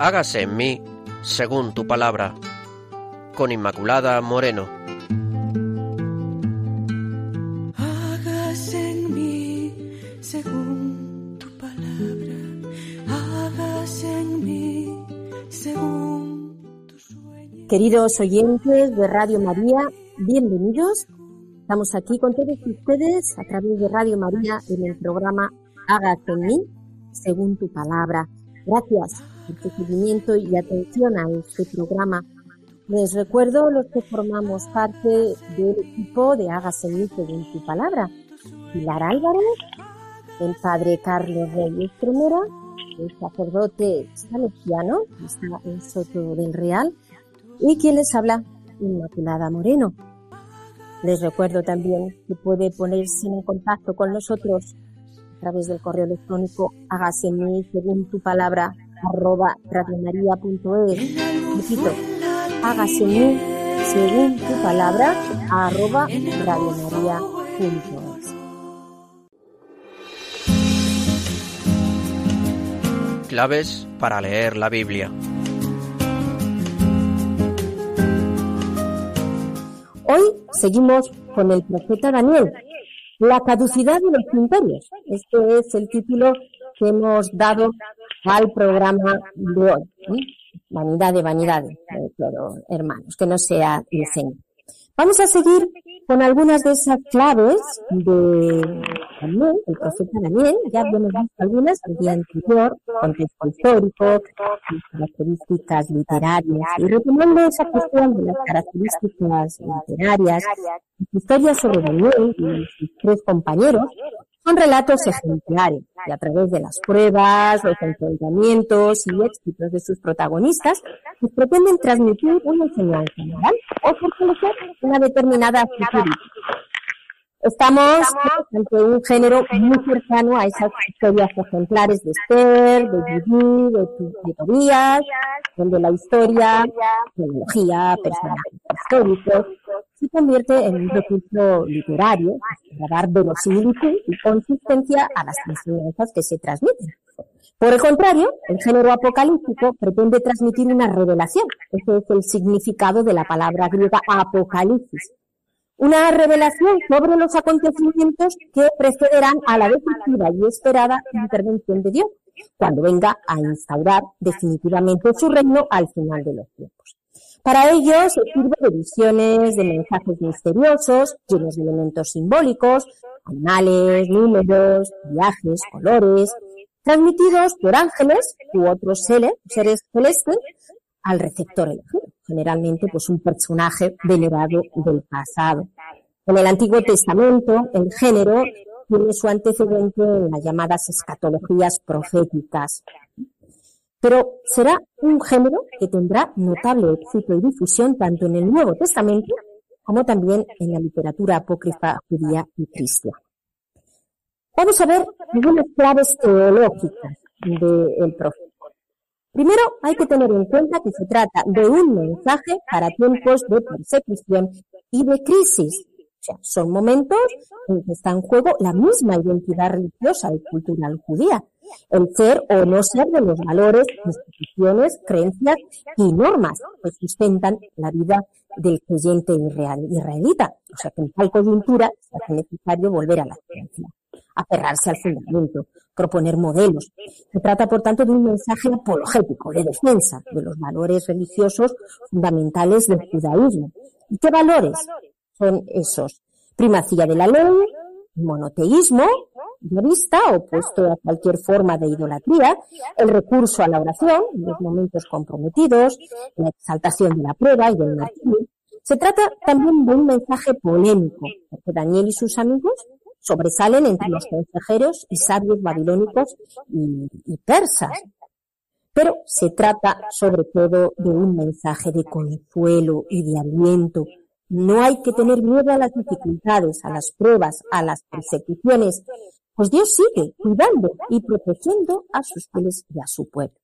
hágase en mí según tu palabra. Con Inmaculada Moreno. Hágase en mí según tu palabra. Hágase en mí según tu sueño. Queridos oyentes de Radio María, bienvenidos. Estamos aquí con todos ustedes a través de Radio María en el programa Hágase en mí según tu palabra. Gracias su seguimiento y atención a este programa. Les recuerdo los que formamos parte del equipo de Hágase en tu palabra. Pilar Álvarez, el padre Carlos Reyes Primera, el sacerdote salesiano, está en Soto del Real, y quien les habla, Inmaculada Moreno. Les recuerdo también que puede ponerse en contacto con nosotros a través del correo electrónico hágase en según tu palabra arroba radiomaria.es. Repito, hágase según tu palabra arroba radiomaria.es. Claves para leer la Biblia. Hoy seguimos con el profeta Daniel, la caducidad de los imperios. Este es el título que hemos dado al programa de hoy. ¿eh? Vanidad de vanidades, eh, pero hermanos, que no sea diseño. Vamos a seguir con algunas de esas claves de Daniel, el profeta Daniel. Ya habíamos visto algunas el día anterior, contexto histórico, características literarias, y retomando esa cuestión de las características literarias, historias sobre Daniel y sus tres compañeros, son relatos ejemplares y a través de las pruebas, los enfrentamientos y éxitos de sus protagonistas, nos pretenden transmitir una enseñanza moral o fortalecer una determinada actitud. Estamos ante un género muy cercano a esas historias ejemplares de Esther, de Judí, de, de Tobías, donde la historia, tecnología, personajes históricos, se convierte en un recurso literario para dar verosimilitud y consistencia a las enseñanzas que se transmiten. Por el contrario, el género apocalíptico pretende transmitir una revelación. Ese es el significado de la palabra griega apocalipsis. Una revelación sobre los acontecimientos que precederán a la definitiva y esperada intervención de Dios, cuando venga a instaurar definitivamente su reino al final de los tiempos. Para ello se sirve de visiones, de mensajes misteriosos, llenos de elementos simbólicos, animales, números, viajes, colores, transmitidos por ángeles u otros seres, celestes al receptor elegido, generalmente pues un personaje venerado del pasado. En el Antiguo Testamento, el género tiene su antecedente en las llamadas escatologías proféticas, pero será un género que tendrá notable éxito y difusión tanto en el Nuevo Testamento como también en la literatura apócrifa judía y cristiana. Vamos a ver algunas claves teológicas del profeta. Primero, hay que tener en cuenta que se trata de un mensaje para tiempos de persecución y de crisis. O sea, son momentos en que está en juego la misma identidad religiosa y cultural judía, el ser o no ser de los valores, instituciones, creencias y normas que sustentan la vida del creyente israelita. O sea que en tal coyuntura hace necesario volver a la creencia, aferrarse al fundamento, proponer modelos. Se trata, por tanto, de un mensaje apologético, de defensa de los valores religiosos fundamentales del judaísmo. ¿Y qué valores son esos? Primacía de la ley, monoteísmo, de vista, opuesto a cualquier forma de idolatría, el recurso a la oración los momentos comprometidos, la exaltación de la prueba y del martirio. Se trata también de un mensaje polémico, porque Daniel y sus amigos sobresalen entre los consejeros y sabios babilónicos y, y persas. Pero se trata sobre todo de un mensaje de consuelo y de aliento. No hay que tener miedo a las dificultades, a las pruebas, a las persecuciones, pues Dios sigue cuidando y protegiendo a sus fieles y a su pueblo.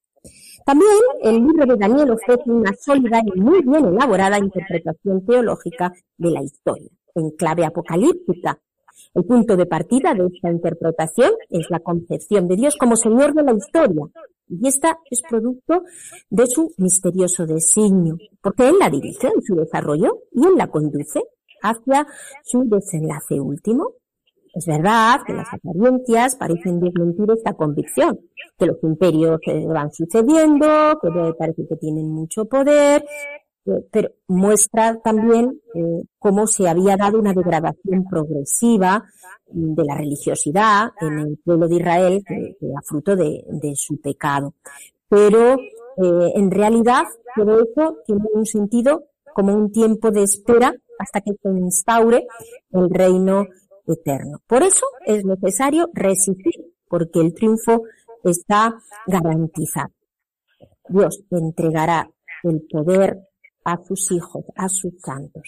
También el libro de Daniel ofrece una sólida y muy bien elaborada interpretación teológica de la historia, en clave apocalíptica. El punto de partida de esta interpretación es la concepción de Dios como Señor de la historia, Y esta es producto de su misterioso designio, porque él la dirige en su desarrollo y él la conduce hacia su desenlace último. Es verdad que las apariencias parecen desmentir esta convicción, que los imperios se van sucediendo, que parece que tienen mucho poder, pero muestra también eh, cómo se había dado una degradación progresiva de la religiosidad en el pueblo de Israel, que, era fruto de, su pecado. Pero eh, en realidad todo eso tiene un sentido como un tiempo de espera hasta que se instaure el reino eterno. Por eso es necesario resistir, porque el triunfo está garantizado. Dios entregará el poder a sus hijos, a sus santos.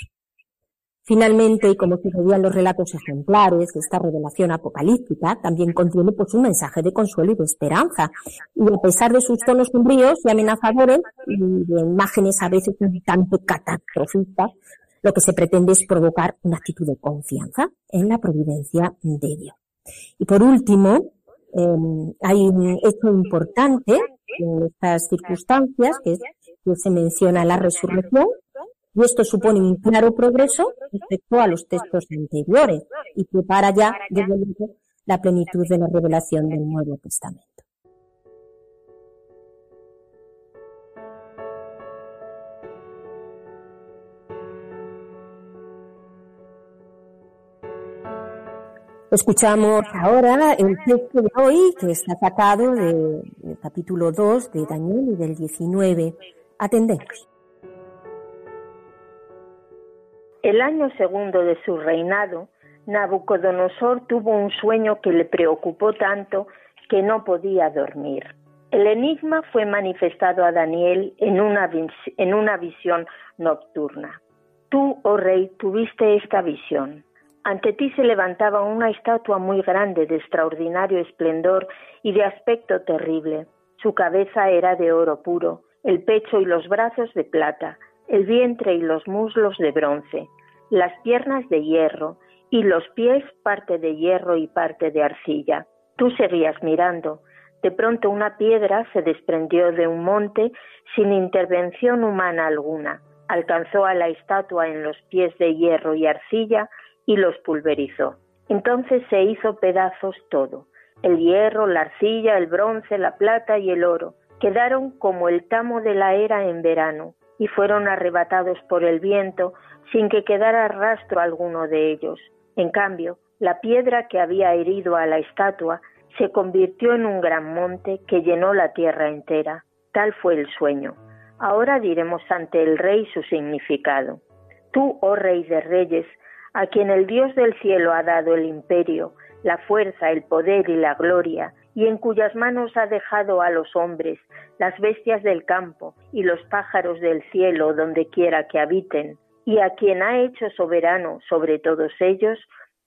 Finalmente, y como sucedía los relatos ejemplares, esta revelación apocalíptica también contiene pues un mensaje de consuelo y de esperanza. Y a pesar de sus tonos sombríos y amenazadores, y de imágenes a veces un tanto catastrofistas, lo que se pretende es provocar una actitud de confianza en la providencia de Dios. Y por último, em, hay un hecho importante en estas circunstancias, que es se menciona la resurrección, y esto supone un claro progreso respecto a los textos anteriores y prepara ya, desde la plenitud de la revelación del Nuevo Testamento. Escuchamos ahora el texto de hoy que está sacado del capítulo 2 de Daniel y del 19. Atendemos. El año segundo de su reinado, Nabucodonosor tuvo un sueño que le preocupó tanto que no podía dormir. El enigma fue manifestado a Daniel en una, en una visión nocturna. Tú, oh rey, tuviste esta visión. Ante ti se levantaba una estatua muy grande, de extraordinario esplendor y de aspecto terrible. Su cabeza era de oro puro, el pecho y los brazos de plata, el vientre y los muslos de bronce, las piernas de hierro y los pies parte de hierro y parte de arcilla. Tú seguías mirando. De pronto una piedra se desprendió de un monte sin intervención humana alguna, alcanzó a la estatua en los pies de hierro y arcilla y los pulverizó. Entonces se hizo pedazos todo, el hierro, la arcilla, el bronce, la plata y el oro. Quedaron como el tamo de la era en verano y fueron arrebatados por el viento sin que quedara rastro alguno de ellos. En cambio, la piedra que había herido a la estatua se convirtió en un gran monte que llenó la tierra entera. Tal fue el sueño. Ahora diremos ante el rey su significado. Tú, oh rey de reyes, a quien el Dios del cielo ha dado el imperio, la fuerza, el poder y la gloria, y en cuyas manos ha dejado a los hombres, las bestias del campo y los pájaros del cielo donde quiera que habiten, y a quien ha hecho soberano sobre todos ellos,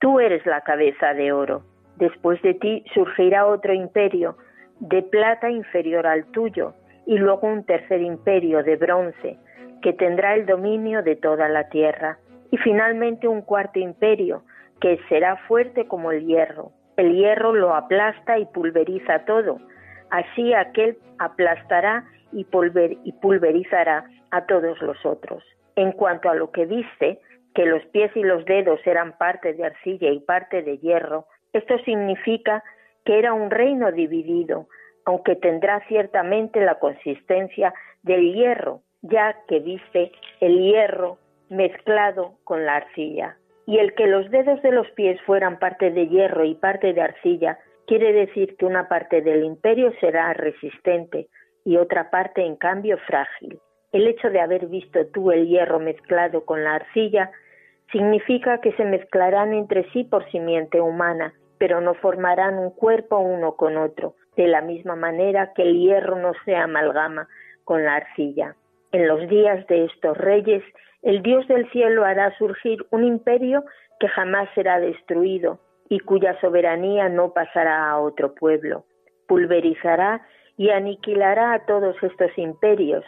tú eres la cabeza de oro. Después de ti surgirá otro imperio de plata inferior al tuyo, y luego un tercer imperio de bronce, que tendrá el dominio de toda la tierra y finalmente un cuarto imperio, que será fuerte como el hierro. El hierro lo aplasta y pulveriza todo. Así aquel aplastará y, pulverizará a todos los otros. En cuanto a lo que dice, que los pies y los dedos eran parte de arcilla y parte de hierro, esto significa que era un reino dividido, aunque tendrá ciertamente la consistencia del hierro, ya que dice el hierro mezclado con la arcilla. Y el que los dedos de los pies fueran parte de hierro y parte de arcilla, quiere decir que una parte del imperio será resistente y otra parte, en cambio, frágil. El hecho de haber visto tú el hierro mezclado con la arcilla significa que se mezclarán entre sí por simiente humana, pero no formarán un cuerpo uno con otro, de la misma manera que el hierro no se amalgama con la arcilla. En los días de estos reyes, el Dios del cielo hará surgir un imperio que jamás será destruido y cuya soberanía no pasará a otro pueblo. Pulverizará y aniquilará a todos estos imperios,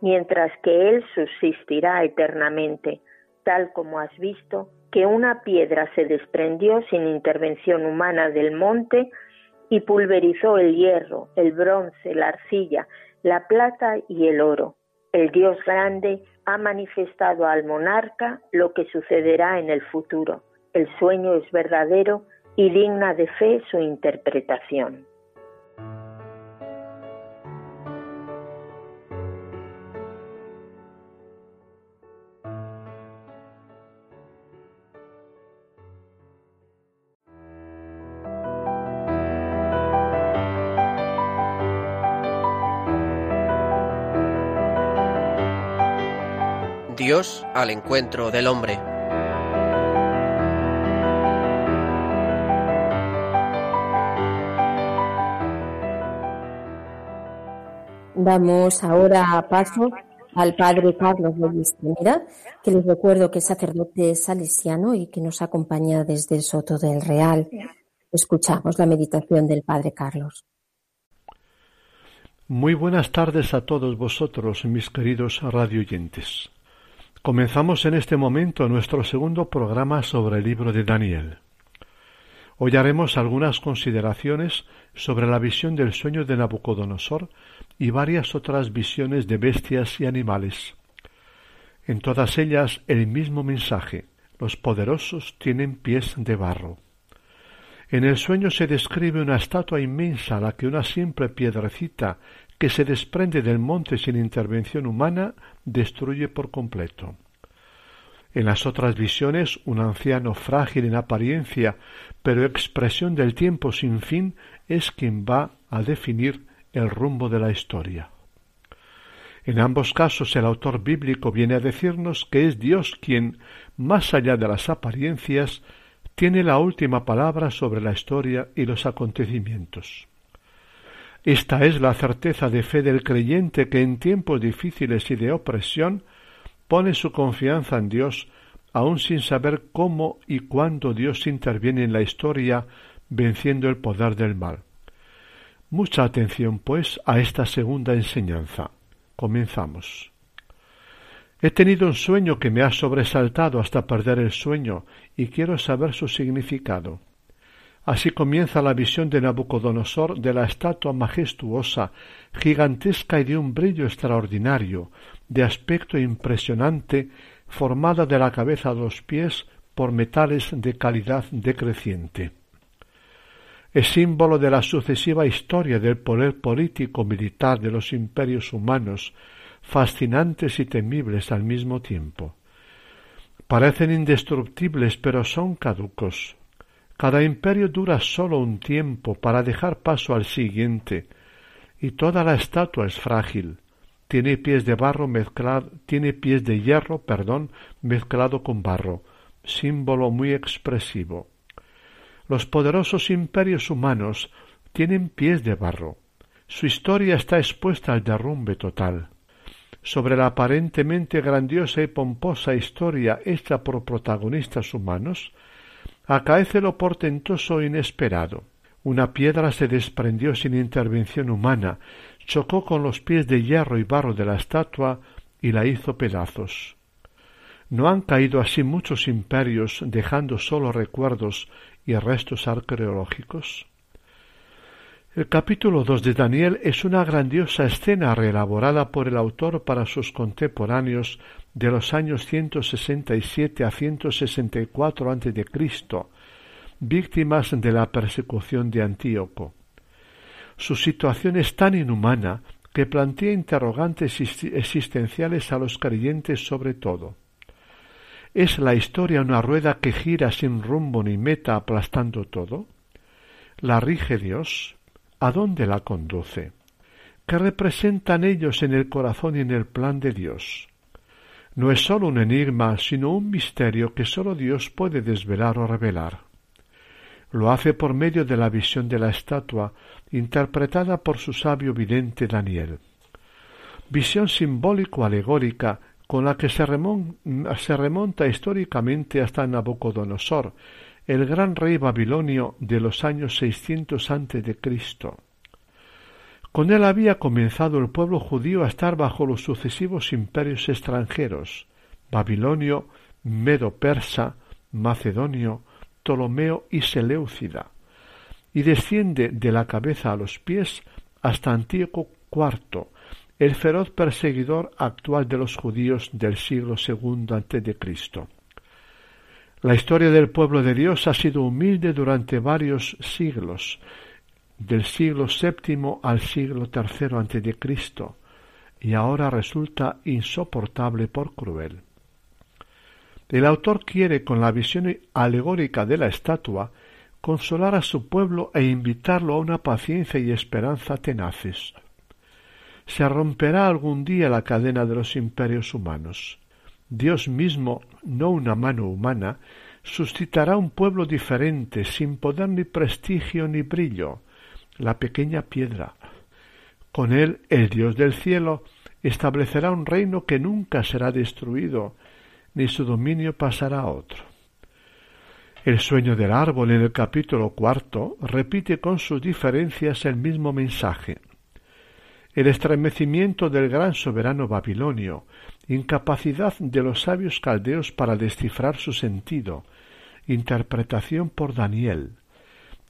mientras que Él subsistirá eternamente, tal como has visto que una piedra se desprendió sin intervención humana del monte y pulverizó el hierro, el bronce, la arcilla, la plata y el oro. El Dios grande ha manifestado al monarca lo que sucederá en el futuro. El sueño es verdadero y digna de fe su interpretación. Dios al encuentro del hombre. Damos ahora paso al padre Carlos Luis que les recuerdo que es sacerdote salesiano y que nos acompaña desde el Soto del Real. Escuchamos la meditación del padre Carlos. Muy buenas tardes a todos vosotros, mis queridos radioyentes. Comenzamos en este momento nuestro segundo programa sobre el libro de Daniel. Hoy haremos algunas consideraciones sobre la visión del sueño de Nabucodonosor y varias otras visiones de bestias y animales. En todas ellas el mismo mensaje. Los poderosos tienen pies de barro. En el sueño se describe una estatua inmensa a la que una simple piedrecita que se desprende del monte sin intervención humana destruye por completo. En las otras visiones, un anciano frágil en apariencia, pero expresión del tiempo sin fin, es quien va a definir el rumbo de la historia. En ambos casos el autor bíblico viene a decirnos que es Dios quien, más allá de las apariencias, tiene la última palabra sobre la historia y los acontecimientos. Esta es la certeza de fe del creyente que en tiempos difíciles y de opresión pone su confianza en Dios, aun sin saber cómo y cuándo Dios interviene en la historia, venciendo el poder del mal. Mucha atención, pues, a esta segunda enseñanza. Comenzamos. He tenido un sueño que me ha sobresaltado hasta perder el sueño y quiero saber su significado. Así comienza la visión de Nabucodonosor de la estatua majestuosa, gigantesca y de un brillo extraordinario, de aspecto impresionante, formada de la cabeza a los pies por metales de calidad decreciente. Es símbolo de la sucesiva historia del poder político militar de los imperios humanos, fascinantes y temibles al mismo tiempo. Parecen indestructibles, pero son caducos. Cada imperio dura sólo un tiempo para dejar paso al siguiente, y toda la estatua es frágil. Tiene pies de barro mezclado, tiene pies de hierro, perdón, mezclado con barro, símbolo muy expresivo. Los poderosos imperios humanos tienen pies de barro. Su historia está expuesta al derrumbe total. Sobre la aparentemente grandiosa y pomposa historia hecha por protagonistas humanos, acaece lo portentoso e inesperado. Una piedra se desprendió sin intervención humana, chocó con los pies de hierro y barro de la estatua y la hizo pedazos. ¿No han caído así muchos imperios dejando sólo recuerdos y restos arqueológicos? El capítulo 2 de Daniel es una grandiosa escena reelaborada por el autor para sus contemporáneos de los años 167 a 164 a.C., víctimas de la persecución de Antíoco. Su situación es tan inhumana que plantea interrogantes existenciales a los creyentes sobre todo. ¿Es la historia una rueda que gira sin rumbo ni meta aplastando todo? ¿La rige Dios? ¿A dónde la conduce? ¿Qué representan ellos en el corazón y en el plan de Dios? No es sólo un enigma, sino un misterio que sólo Dios puede desvelar o revelar. Lo hace por medio de la visión de la estatua, interpretada por su sabio vidente Daniel. Visión simbólico-alegórica con la que se, remonta históricamente hasta Nabucodonosor, el gran rey babilonio de los años 600 a.C. Con él había comenzado el pueblo judío a estar bajo los sucesivos imperios extranjeros babilonio, medo-persa, macedonio, ptolomeo y seleucida, y desciende de la cabeza a los pies hasta Antíoco IV, el feroz perseguidor actual de los judíos del siglo II a.C. La historia del pueblo de Dios ha sido humilde durante varios siglos, del siglo VII al siglo III a.C., y ahora resulta insoportable por cruel. El autor quiere, con la visión alegórica de la estatua, consolar a su pueblo e invitarlo a una paciencia y esperanza tenaces. Se romperá algún día la cadena de los imperios humanos. Dios mismo, no una mano humana, suscitará un pueblo diferente, sin poder ni prestigio ni brillo, la pequeña piedra. Con él el Dios del cielo establecerá un reino que nunca será destruido, ni su dominio pasará a otro. El sueño del árbol en el capítulo cuarto repite con sus diferencias el mismo mensaje. El estremecimiento del gran soberano babilonio, incapacidad de los sabios caldeos para descifrar su sentido, interpretación por Daniel.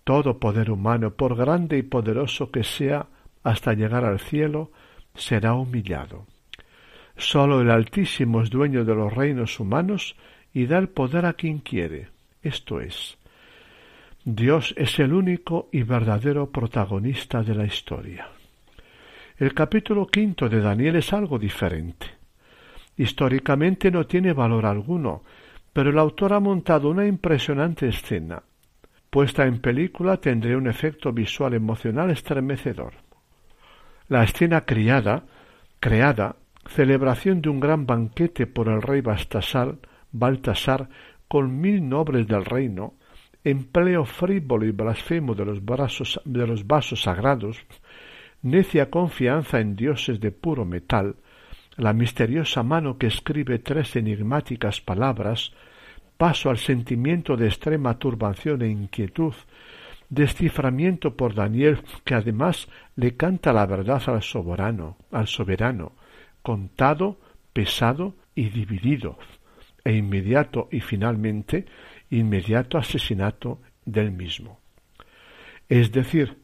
Todo poder humano, por grande y poderoso que sea, hasta llegar al cielo, será humillado. Sólo el Altísimo es dueño de los reinos humanos y da el poder a quien quiere. Esto es, Dios es el único y verdadero protagonista de la historia. El capítulo quinto de Daniel es algo diferente. Históricamente no tiene valor alguno, pero el autor ha montado una impresionante escena. Puesta en película tendría un efecto visual emocional estremecedor. La escena criada, creada, celebración de un gran banquete por el rey Baltasar, Baltasar con mil nobles del reino, empleo frívolo y blasfemo de los, de los vasos sagrados, necia confianza en dioses de puro metal, la misteriosa mano que escribe tres enigmáticas palabras, paso al sentimiento de extrema turbación e inquietud, desciframiento por Daniel que además le canta la verdad al soberano, al soberano, contado, pesado y dividido, e inmediato y finalmente inmediato asesinato del mismo. Es decir,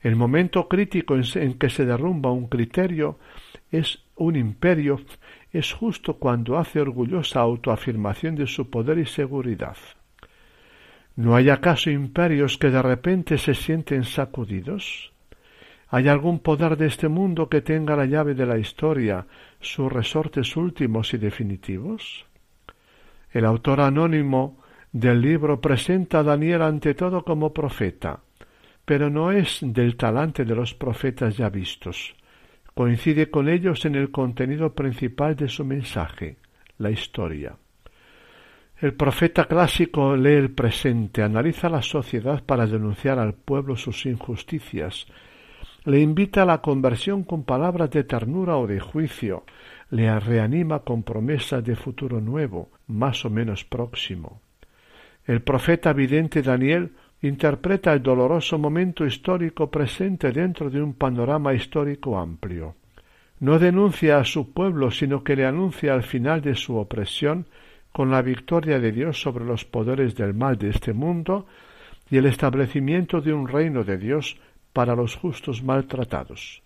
el momento crítico en que se derrumba un criterio es un imperio es justo cuando hace orgullosa autoafirmación de su poder y seguridad. ¿No hay acaso imperios que de repente se sienten sacudidos? ¿Hay algún poder de este mundo que tenga la llave de la historia, sus resortes últimos y definitivos? El autor anónimo del libro presenta a Daniel ante todo como profeta, pero no es del talante de los profetas ya vistos. Coincide con ellos en el contenido principal de su mensaje, la historia. El profeta clásico lee el presente, analiza la sociedad para denunciar al pueblo sus injusticias, le invita a la conversión con palabras de ternura o de juicio, le reanima con promesas de futuro nuevo, más o menos próximo. El profeta vidente Daniel interpreta el doloroso momento histórico presente dentro de un panorama histórico amplio. No denuncia a su pueblo, sino que le anuncia al final de su opresión con la victoria de Dios sobre los poderes del mal de este mundo y el establecimiento de un reino de Dios para los justos maltratados.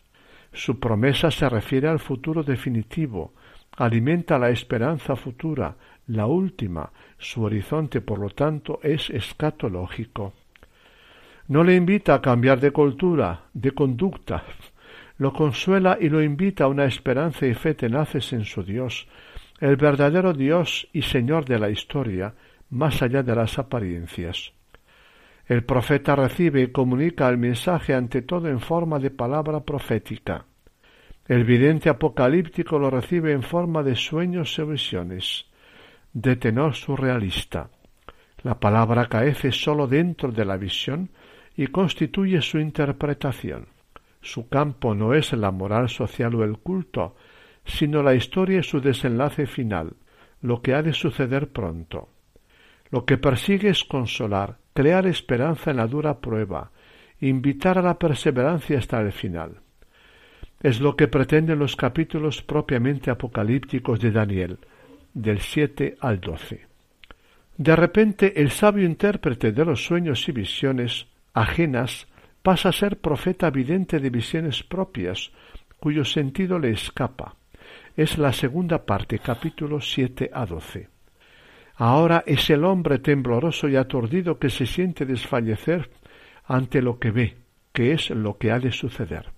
Su promesa se refiere al futuro definitivo, alimenta la esperanza futura, la última, su horizonte por lo tanto es escatológico. No le invita a cambiar de cultura, de conducta, lo consuela y lo invita a una esperanza y fe tenaces en su Dios, el verdadero Dios y Señor de la historia, más allá de las apariencias. El profeta recibe y comunica el mensaje ante todo en forma de palabra profética. El vidente apocalíptico lo recibe en forma de sueños y visiones, de tenor surrealista. La palabra caece sólo dentro de la visión y constituye su interpretación. Su campo no es la moral social o el culto, sino la historia y su desenlace final, lo que ha de suceder pronto. Lo que persigue es consolar, crear esperanza en la dura prueba, invitar a la perseverancia hasta el final. Es lo que pretenden los capítulos propiamente apocalípticos de Daniel, del siete al doce. De repente el sabio intérprete de los sueños y visiones ajenas, pasa a ser profeta vidente de visiones propias, cuyo sentido le escapa. Es la segunda parte, capítulos siete a doce. Ahora es el hombre tembloroso y aturdido que se siente desfallecer ante lo que ve, que es lo que ha de suceder.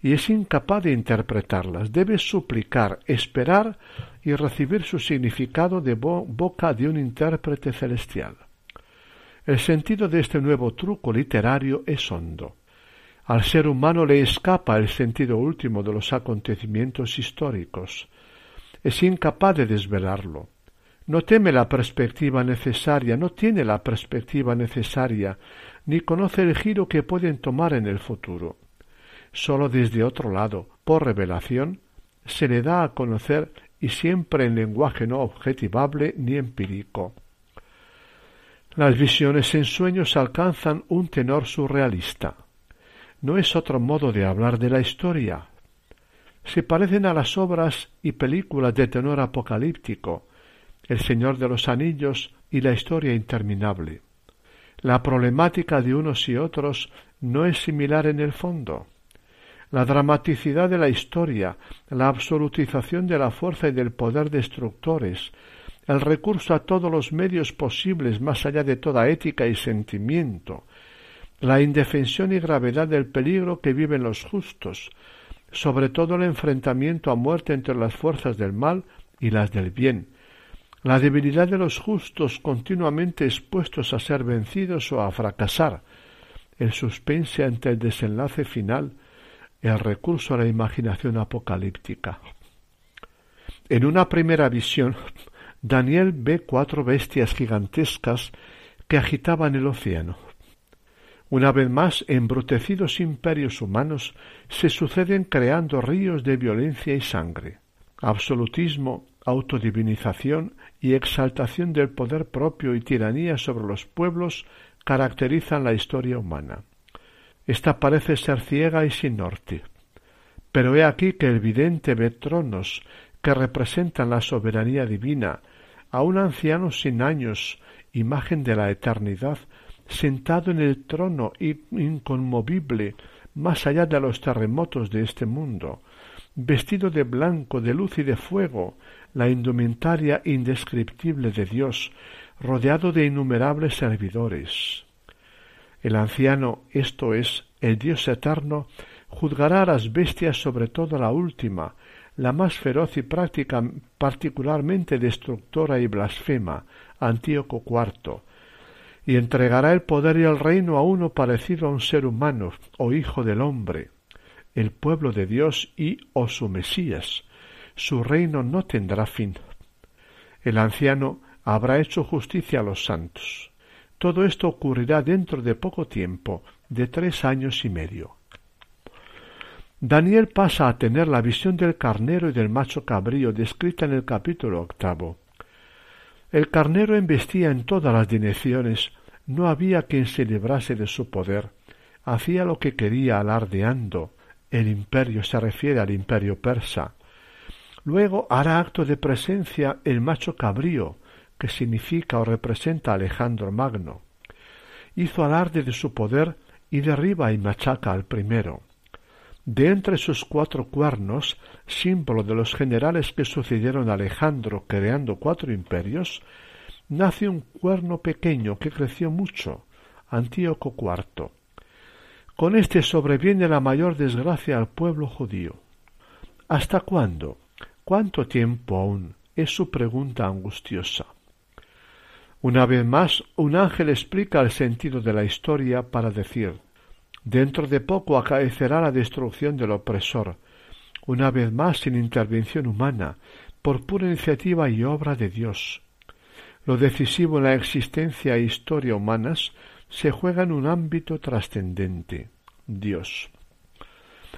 Y es incapaz de interpretarlas, debe suplicar, esperar y recibir su significado de boca de un intérprete celestial. El sentido de este nuevo truco literario es hondo. Al ser humano le escapa el sentido último de los acontecimientos históricos. Es incapaz de desvelarlo. No teme la perspectiva necesaria, no tiene la perspectiva necesaria, ni conoce el giro que pueden tomar en el futuro. Sólo desde otro lado, por revelación, se le da a conocer y siempre en lenguaje no objetivable ni empírico. Las visiones en sueños alcanzan un tenor surrealista. No es otro modo de hablar de la historia. Se parecen a las obras y películas de tenor apocalíptico, El Señor de los Anillos y la historia interminable. La problemática de unos y otros no es similar en el fondo. La dramaticidad de la historia, la absolutización de la fuerza y del poder destructores, el recurso a todos los medios posibles más allá de toda ética y sentimiento, la indefensión y gravedad del peligro que viven los justos, sobre todo el enfrentamiento a muerte entre las fuerzas del mal y las del bien, la debilidad de los justos continuamente expuestos a ser vencidos o a fracasar, el suspense ante el desenlace final, el recurso a la imaginación apocalíptica. En una primera visión, Daniel ve cuatro bestias gigantescas que agitaban el océano. Una vez más, embrutecidos imperios humanos se suceden creando ríos de violencia y sangre. Absolutismo, autodivinización y exaltación del poder propio y tiranía sobre los pueblos caracterizan la historia humana. Esta parece ser ciega y sin norte. Pero he aquí que el vidente ve tronos que representan la soberanía divina a un anciano sin años, imagen de la eternidad, sentado en el trono inconmovible, más allá de los terremotos de este mundo, vestido de blanco, de luz y de fuego, la indumentaria indescriptible de Dios, rodeado de innumerables servidores. El anciano, esto es, el Dios eterno, juzgará a las bestias sobre todo la última, la más feroz y práctica, particularmente destructora y blasfema, Antíoco IV, y entregará el poder y el reino a uno parecido a un ser humano o hijo del hombre, el pueblo de Dios y o su Mesías. Su reino no tendrá fin. El anciano habrá hecho justicia a los santos. Todo esto ocurrirá dentro de poco tiempo, de tres años y medio. Daniel pasa a tener la visión del carnero y del macho cabrío descrita en el capítulo octavo. El carnero embestía en todas las direcciones, no había quien se librase de su poder, hacía lo que quería alardeando, el imperio se refiere al imperio persa. Luego hará acto de presencia el macho cabrío, que significa o representa a Alejandro Magno. Hizo alarde de su poder y derriba y machaca al primero. De entre sus cuatro cuernos, símbolo de los generales que sucedieron a Alejandro creando cuatro imperios, nace un cuerno pequeño que creció mucho, Antíoco IV. Con éste sobreviene la mayor desgracia al pueblo judío. ¿Hasta cuándo? ¿Cuánto tiempo aún? es su pregunta angustiosa. Una vez más, un ángel explica el sentido de la historia para decir Dentro de poco acaecerá la destrucción del opresor, una vez más sin intervención humana, por pura iniciativa y obra de Dios. Lo decisivo en la existencia e historia humanas se juega en un ámbito trascendente, Dios.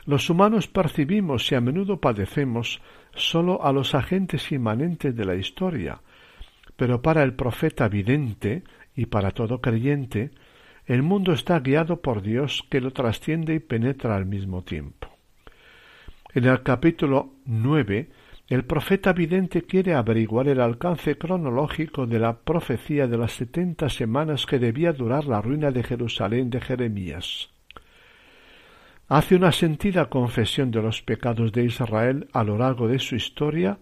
Los humanos percibimos y a menudo padecemos sólo a los agentes inmanentes de la historia, pero para el profeta vidente y para todo creyente, el mundo está guiado por Dios que lo trasciende y penetra al mismo tiempo. En el capítulo nueve el profeta vidente quiere averiguar el alcance cronológico de la profecía de las setenta semanas que debía durar la ruina de Jerusalén de Jeremías. Hace una sentida confesión de los pecados de Israel a lo largo de su historia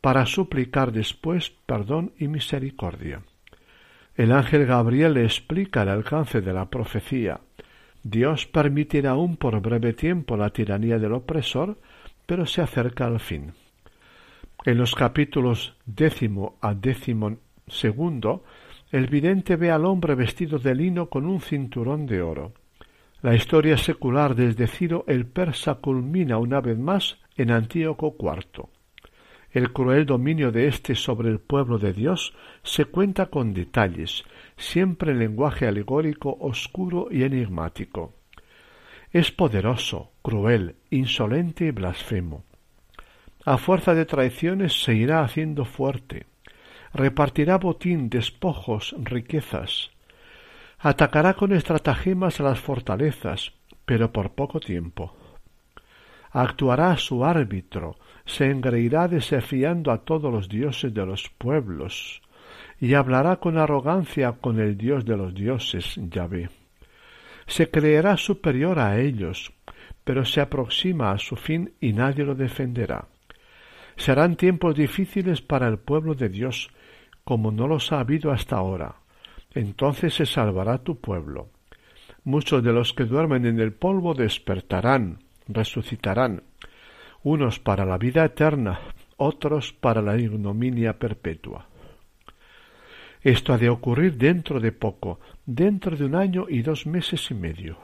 para suplicar después perdón y misericordia. El ángel Gabriel le explica el alcance de la profecía. Dios permitirá aún por breve tiempo la tiranía del opresor, pero se acerca al fin. En los capítulos décimo a décimo segundo, el vidente ve al hombre vestido de lino con un cinturón de oro. La historia secular desde Ciro el persa culmina una vez más en Antíoco IV. El cruel dominio de éste sobre el pueblo de Dios se cuenta con detalles, siempre en lenguaje alegórico, oscuro y enigmático. Es poderoso, cruel, insolente y blasfemo. A fuerza de traiciones se irá haciendo fuerte. Repartirá botín, despojos, riquezas. Atacará con estratagemas a las fortalezas, pero por poco tiempo. Actuará su árbitro, se engreirá desafiando a todos los dioses de los pueblos, y hablará con arrogancia con el Dios de los dioses, Yahvé. Se creerá superior a ellos, pero se aproxima a su fin y nadie lo defenderá. Serán tiempos difíciles para el pueblo de Dios, como no los ha habido hasta ahora. Entonces se salvará tu pueblo. Muchos de los que duermen en el polvo despertarán, resucitarán, unos para la vida eterna, otros para la ignominia perpetua. Esto ha de ocurrir dentro de poco, dentro de un año y dos meses y medio.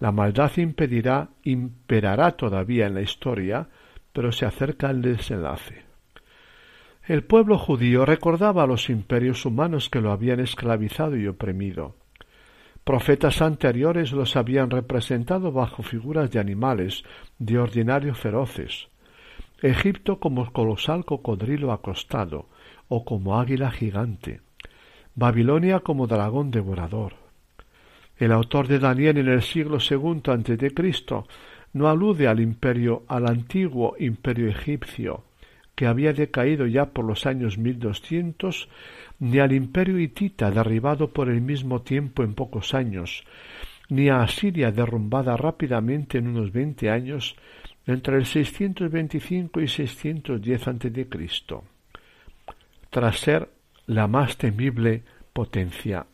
La maldad impedirá, imperará todavía en la historia, pero se acerca el desenlace. El pueblo judío recordaba a los imperios humanos que lo habían esclavizado y oprimido. Profetas anteriores los habían representado bajo figuras de animales, de ordinario feroces. Egipto como colosal cocodrilo acostado, o como águila gigante. Babilonia como dragón devorador. El autor de Daniel en el siglo II Cristo no alude al imperio, al antiguo imperio egipcio, que había decaído ya por los años 1200, ni al imperio hitita derribado por el mismo tiempo en pocos años, ni a Asiria derrumbada rápidamente en unos veinte años entre el 625 y 610 a.C., tras ser la más temible potencia.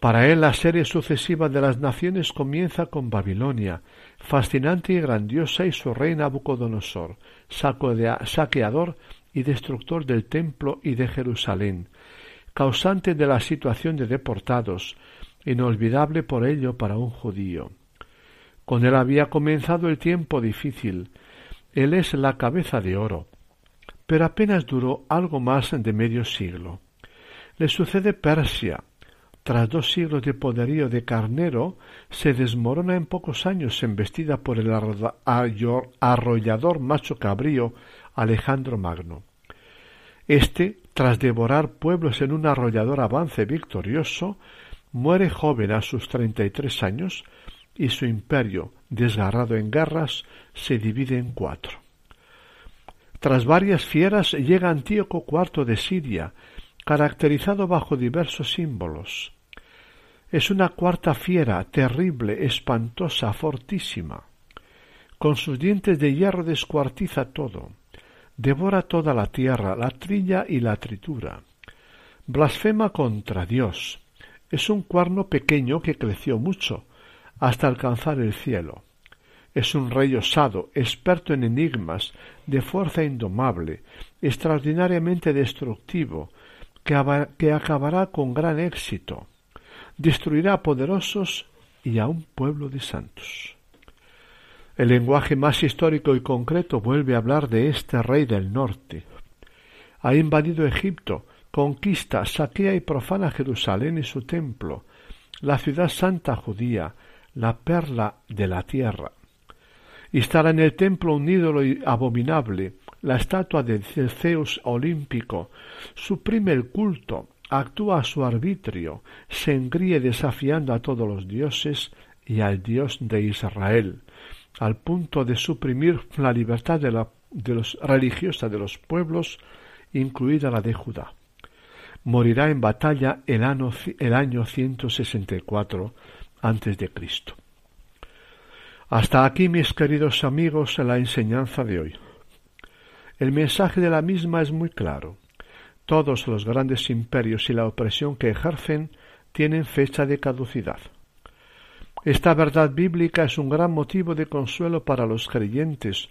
Para él la serie sucesiva de las naciones comienza con Babilonia, fascinante y grandiosa, y su rey Nabucodonosor, saqueador y destructor del templo y de Jerusalén, causante de la situación de deportados, inolvidable por ello para un judío. Con él había comenzado el tiempo difícil. Él es la cabeza de oro. Pero apenas duró algo más de medio siglo. Le sucede Persia, tras dos siglos de poderío de carnero, se desmorona en pocos años embestida por el arrollador macho cabrío Alejandro Magno. Este, tras devorar pueblos en un arrollador avance victorioso, muere joven a sus treinta y tres años y su imperio, desgarrado en guerras, se divide en cuatro. Tras varias fieras llega Antíoco IV de Siria, caracterizado bajo diversos símbolos. Es una cuarta fiera, terrible, espantosa, fortísima. Con sus dientes de hierro descuartiza todo, devora toda la tierra, la trilla y la tritura. Blasfema contra Dios. Es un cuerno pequeño que creció mucho, hasta alcanzar el cielo. Es un rey osado, experto en enigmas, de fuerza indomable, extraordinariamente destructivo, que, acabará con gran éxito destruirá poderosos y a un pueblo de santos. El lenguaje más histórico y concreto vuelve a hablar de este rey del norte. Ha invadido Egipto, conquista, saquea y profana Jerusalén y su templo, la ciudad santa judía, la perla de la tierra. Instala en el templo un ídolo abominable, la estatua de Zeus olímpico, suprime el culto, actúa a su arbitrio, se engríe desafiando a todos los dioses y al Dios de Israel, al punto de suprimir la libertad de la de los, religiosa de los pueblos, incluida la de Judá. Morirá en batalla el año, el año 164 antes de Cristo. Hasta aquí, mis queridos amigos, la enseñanza de hoy. El mensaje de la misma es muy claro. Todos los grandes imperios y la opresión que ejercen tienen fecha de caducidad. Esta verdad bíblica es un gran motivo de consuelo para los creyentes,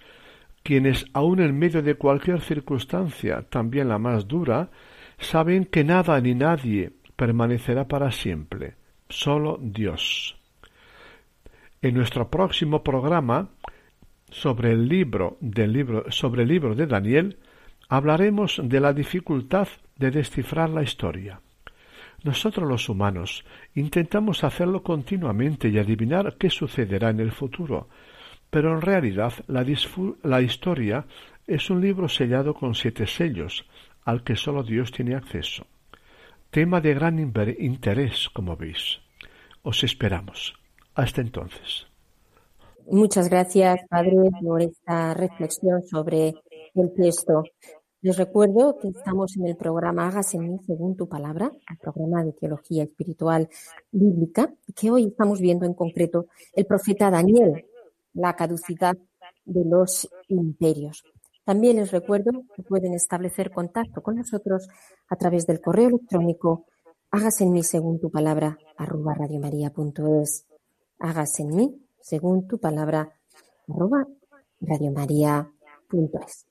quienes, aun en medio de cualquier circunstancia, también la más dura, saben que nada ni nadie permanecerá para siempre, solo Dios. En nuestro próximo programa sobre el libro sobre el libro de Daniel hablaremos de la dificultad de descifrar la historia. Nosotros los humanos intentamos hacerlo continuamente y adivinar qué sucederá en el futuro, pero en realidad la, la historia es un libro sellado con siete sellos, al que solo Dios tiene acceso. Tema de gran interés, como veis. Os esperamos. Hasta entonces. Muchas gracias, Padre, por esta reflexión sobre el texto. Les recuerdo que estamos en el programa Hagas en mí según tu palabra, el programa de teología espiritual bíblica, que hoy estamos viendo en concreto el profeta Daniel, la caducidad de los imperios. También les recuerdo que pueden establecer contacto con nosotros a través del correo electrónico Hagas en mí según tu palabra arroba radiomaria.es. Hagas en mí según tu palabra arroba radiomaria.es.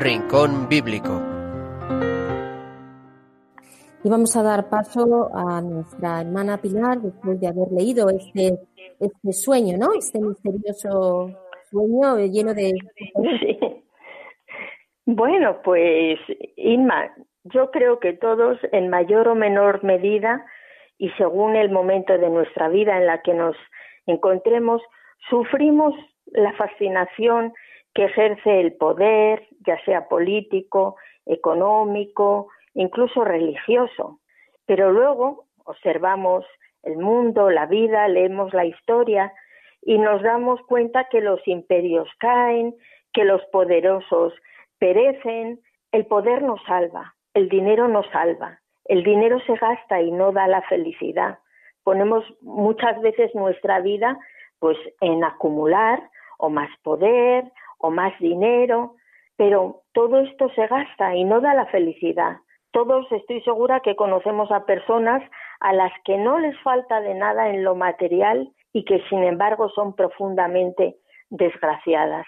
Rincón Bíblico. Y vamos a dar paso a nuestra hermana Pilar después de haber leído este, este sueño, ¿no? Este misterioso sueño lleno de... Sí. Bueno, pues Inma, yo creo que todos en mayor o menor medida y según el momento de nuestra vida en la que nos encontremos, sufrimos la fascinación que ejerce el poder, ya sea político, económico, incluso religioso. Pero luego observamos el mundo, la vida, leemos la historia y nos damos cuenta que los imperios caen, que los poderosos perecen, el poder nos salva, el dinero nos salva, el dinero se gasta y no da la felicidad. Ponemos muchas veces nuestra vida pues en acumular o más poder o más dinero, pero todo esto se gasta y no da la felicidad. Todos estoy segura que conocemos a personas a las que no les falta de nada en lo material y que sin embargo son profundamente desgraciadas.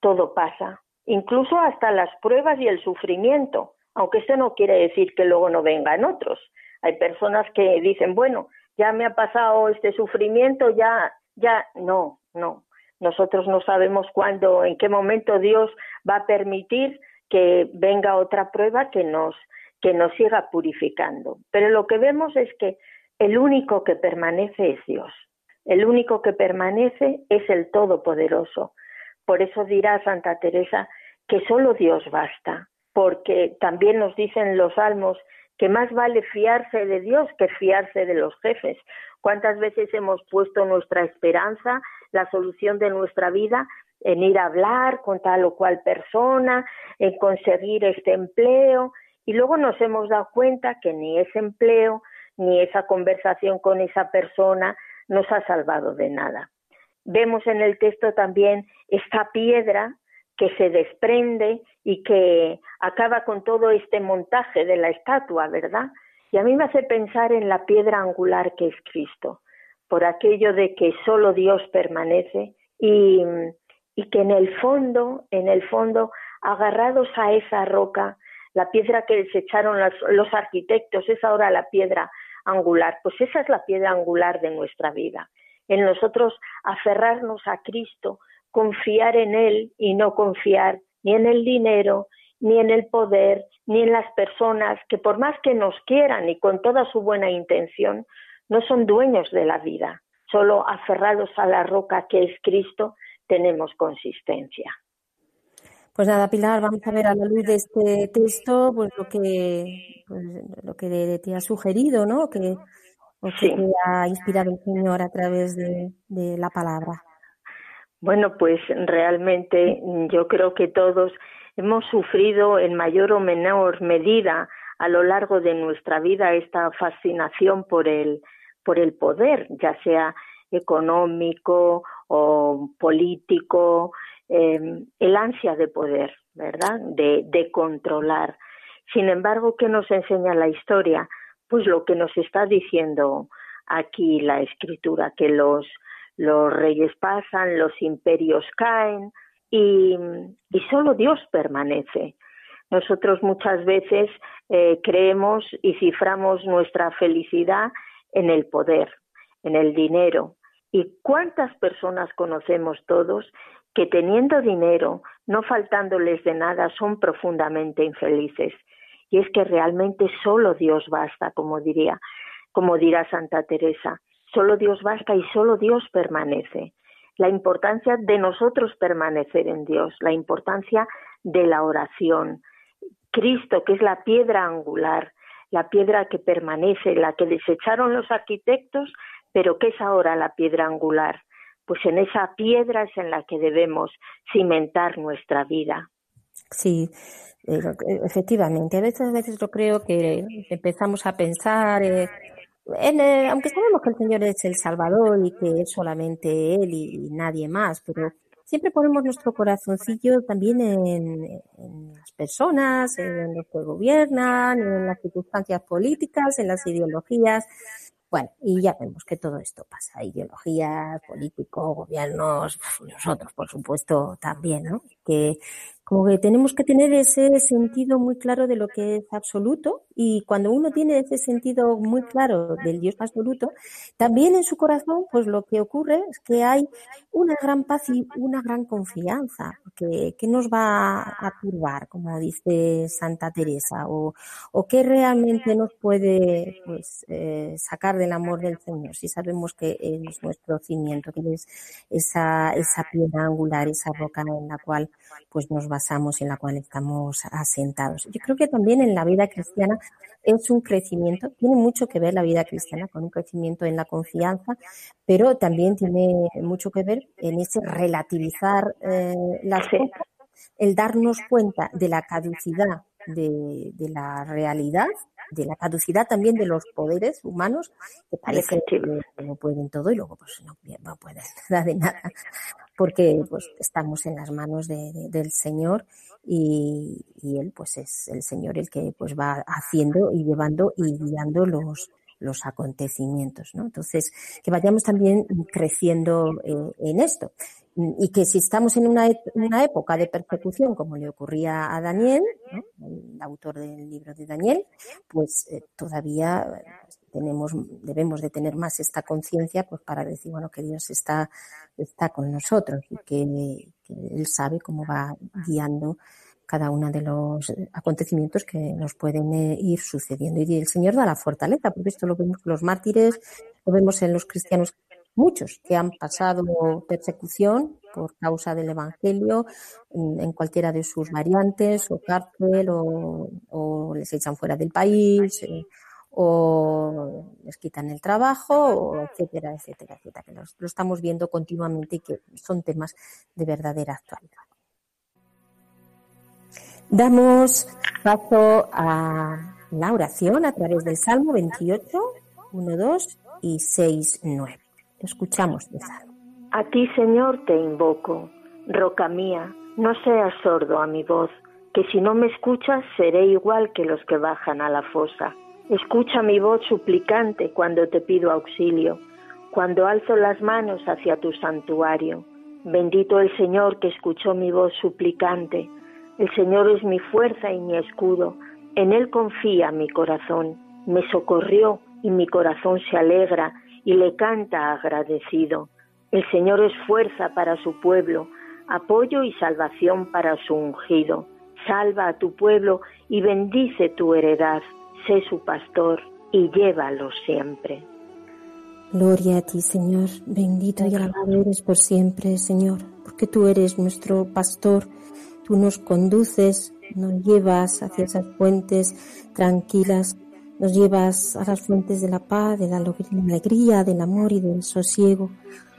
Todo pasa, incluso hasta las pruebas y el sufrimiento, aunque esto no quiere decir que luego no vengan otros. Hay personas que dicen, bueno, ya me ha pasado este sufrimiento, ya, ya, no, no. Nosotros no sabemos cuándo, en qué momento Dios va a permitir que venga otra prueba que nos, que nos siga purificando. Pero lo que vemos es que el único que permanece es Dios. El único que permanece es el Todopoderoso. Por eso dirá Santa Teresa que solo Dios basta, porque también nos dicen los salmos que más vale fiarse de Dios que fiarse de los jefes. ¿Cuántas veces hemos puesto nuestra esperanza, la solución de nuestra vida, en ir a hablar con tal o cual persona, en conseguir este empleo, y luego nos hemos dado cuenta que ni ese empleo, ni esa conversación con esa persona nos ha salvado de nada. Vemos en el texto también esta piedra que se desprende y que acaba con todo este montaje de la estatua, ¿verdad? Y a mí me hace pensar en la piedra angular que es Cristo, por aquello de que solo Dios permanece y, y que en el fondo, en el fondo, agarrados a esa roca, la piedra que desecharon los, los arquitectos es ahora la piedra angular. Pues esa es la piedra angular de nuestra vida. En nosotros aferrarnos a Cristo, confiar en Él y no confiar ni en el dinero, ni en el poder, ni en las personas que por más que nos quieran y con toda su buena intención, no son dueños de la vida. Solo aferrados a la roca que es Cristo tenemos consistencia. Pues nada, Pilar, vamos a ver a la luz de este texto, pues lo que, pues, lo que te ha sugerido, ¿no? Que o qué te ha inspirado el Señor a través de, de la palabra. Bueno, pues realmente yo creo que todos hemos sufrido en mayor o menor medida a lo largo de nuestra vida esta fascinación por el, por el poder, ya sea económico o político, eh, el ansia de poder, ¿verdad? De, de controlar. Sin embargo, ¿qué nos enseña la historia? Pues lo que nos está diciendo aquí la escritura, que los, los reyes pasan, los imperios caen y, y solo Dios permanece. Nosotros muchas veces eh, creemos y ciframos nuestra felicidad en el poder, en el dinero. ¿Y cuántas personas conocemos todos que teniendo dinero, no faltándoles de nada, son profundamente infelices? Y es que realmente solo Dios basta, como diría, como dirá Santa Teresa. Solo Dios basta y solo Dios permanece. La importancia de nosotros permanecer en Dios, la importancia de la oración, Cristo, que es la piedra angular, la piedra que permanece, la que desecharon los arquitectos, pero que es ahora la piedra angular. Pues en esa piedra es en la que debemos cimentar nuestra vida. Sí, eh, efectivamente. A veces, a veces yo creo que empezamos a pensar, eh, en, aunque sabemos que el Señor es el Salvador y que es solamente Él y nadie más, pero siempre ponemos nuestro corazoncillo también en, las personas, en los que gobiernan, en las circunstancias políticas, en las ideologías. Bueno, y ya vemos que todo esto pasa, ideologías, políticos, gobiernos, nosotros, por supuesto, también, ¿no? Que como que tenemos que tener ese sentido muy claro de lo que es absoluto y cuando uno tiene ese sentido muy claro del Dios absoluto, también en su corazón, pues lo que ocurre es que hay una gran paz y una gran confianza que, que nos va a turbar, como dice Santa Teresa, o, o que realmente nos puede pues, eh, sacar del amor del Señor, si sabemos que es nuestro cimiento, que es esa, esa piedra angular, esa roca en la cual pues nos basamos y en la cual estamos asentados. Yo creo que también en la vida cristiana es un crecimiento, tiene mucho que ver la vida cristiana con un crecimiento en la confianza, pero también tiene mucho que ver en ese relativizar eh, las cosas, el darnos cuenta de la caducidad de, de la realidad de la caducidad también de los poderes humanos, que parece que no pueden todo y luego pues no, no pueden nada de nada, porque pues estamos en las manos de, de, del Señor y, y, Él pues es el Señor el que pues va haciendo y llevando y guiando los, los acontecimientos, ¿no? Entonces, que vayamos también creciendo eh, en esto y que si estamos en una, una, época de persecución, como le ocurría a Daniel, el autor del libro de Daniel, pues eh, todavía tenemos, debemos de tener más esta conciencia pues para decir, bueno, que Dios está, está con nosotros y que, Él sabe cómo va guiando cada uno de los acontecimientos que nos pueden eh, ir sucediendo. Y el Señor da la fortaleza, porque esto lo vemos en los mártires, lo vemos en los cristianos muchos que han pasado persecución por causa del Evangelio en, cualquiera de sus variantes, o cárcel, o, o les echan fuera del país, eh, o les quitan el trabajo, o etcétera, etcétera, etcétera. Los, lo estamos viendo continuamente y que son temas de verdadera actualidad. Damos paso a la oración a través del Salmo 28, 1, 2 y 6, 9. Escuchamos de Salmo. A ti, Señor, te invoco, roca mía, no seas sordo a mi voz, que si no me escuchas seré igual que los que bajan a la fosa. Escucha mi voz suplicante cuando te pido auxilio, cuando alzo las manos hacia tu santuario. Bendito el Señor que escuchó mi voz suplicante. El Señor es mi fuerza y mi escudo. En Él confía mi corazón. Me socorrió y mi corazón se alegra y le canta agradecido. El Señor es fuerza para su pueblo, apoyo y salvación para su ungido. Salva a tu pueblo y bendice tu heredad. Sé su pastor y llévalo siempre. Gloria a ti, Señor. Bendito y alabado eres por siempre, Señor, porque tú eres nuestro pastor. Tú nos conduces, nos llevas hacia esas fuentes tranquilas nos llevas a las fuentes de la paz, de la alegría, del amor y del sosiego.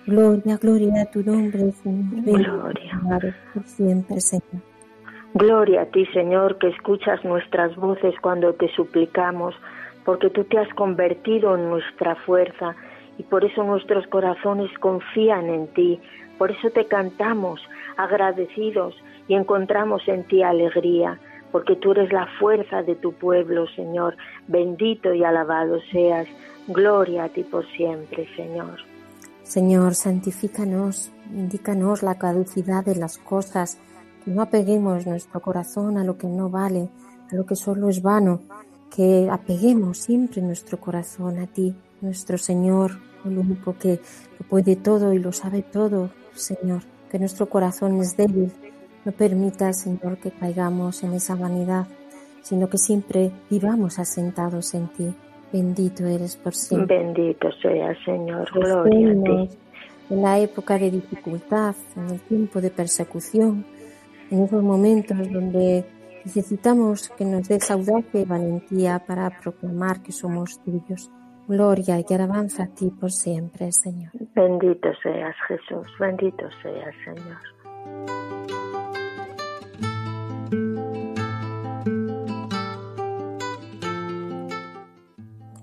Gloria, gloria a tu nombre, Señor. Gloria. Por siempre, Señor. Gloria a ti, Señor, que escuchas nuestras voces cuando te suplicamos, porque tú te has convertido en nuestra fuerza y por eso nuestros corazones confían en ti. Por eso te cantamos agradecidos y encontramos en ti alegría porque tú eres la fuerza de tu pueblo, Señor. Bendito y alabado seas. Gloria a ti por siempre, Señor. Señor, santifícanos, indícanos la caducidad de las cosas, no apeguemos nuestro corazón a lo que no vale, a lo que solo es vano, que apeguemos siempre nuestro corazón a ti, nuestro Señor, el único que lo puede todo y lo sabe todo, Señor, que nuestro corazón es débil, no permita, Señor, que caigamos en esa vanidad, sino que siempre vivamos asentados en ti. Bendito eres por siempre. Bendito sea, Señor. Gloria a ti. En la época de dificultad, en el tiempo de persecución, en esos momentos donde necesitamos que nos des audacia y valentía para proclamar que somos tuyos. Gloria y alabanza a ti por siempre, Señor. Bendito seas, Jesús. Bendito seas, Señor.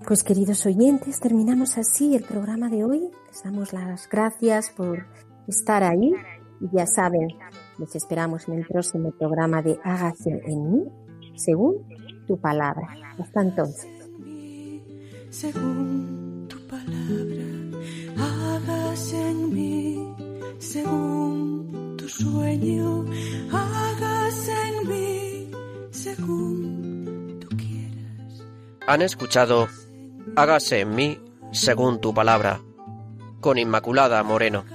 Pues queridos oyentes, terminamos así el programa de hoy. Les damos las gracias por estar ahí y ya saben, les esperamos en el próximo programa de Hágase en mí, según tu palabra. Hasta entonces. Según tu palabra, hágase en mí, según tu sueño, hágase en mí, según tú quieras. Han escuchado hágase en mí según tu palabra, con Inmaculada Moreno.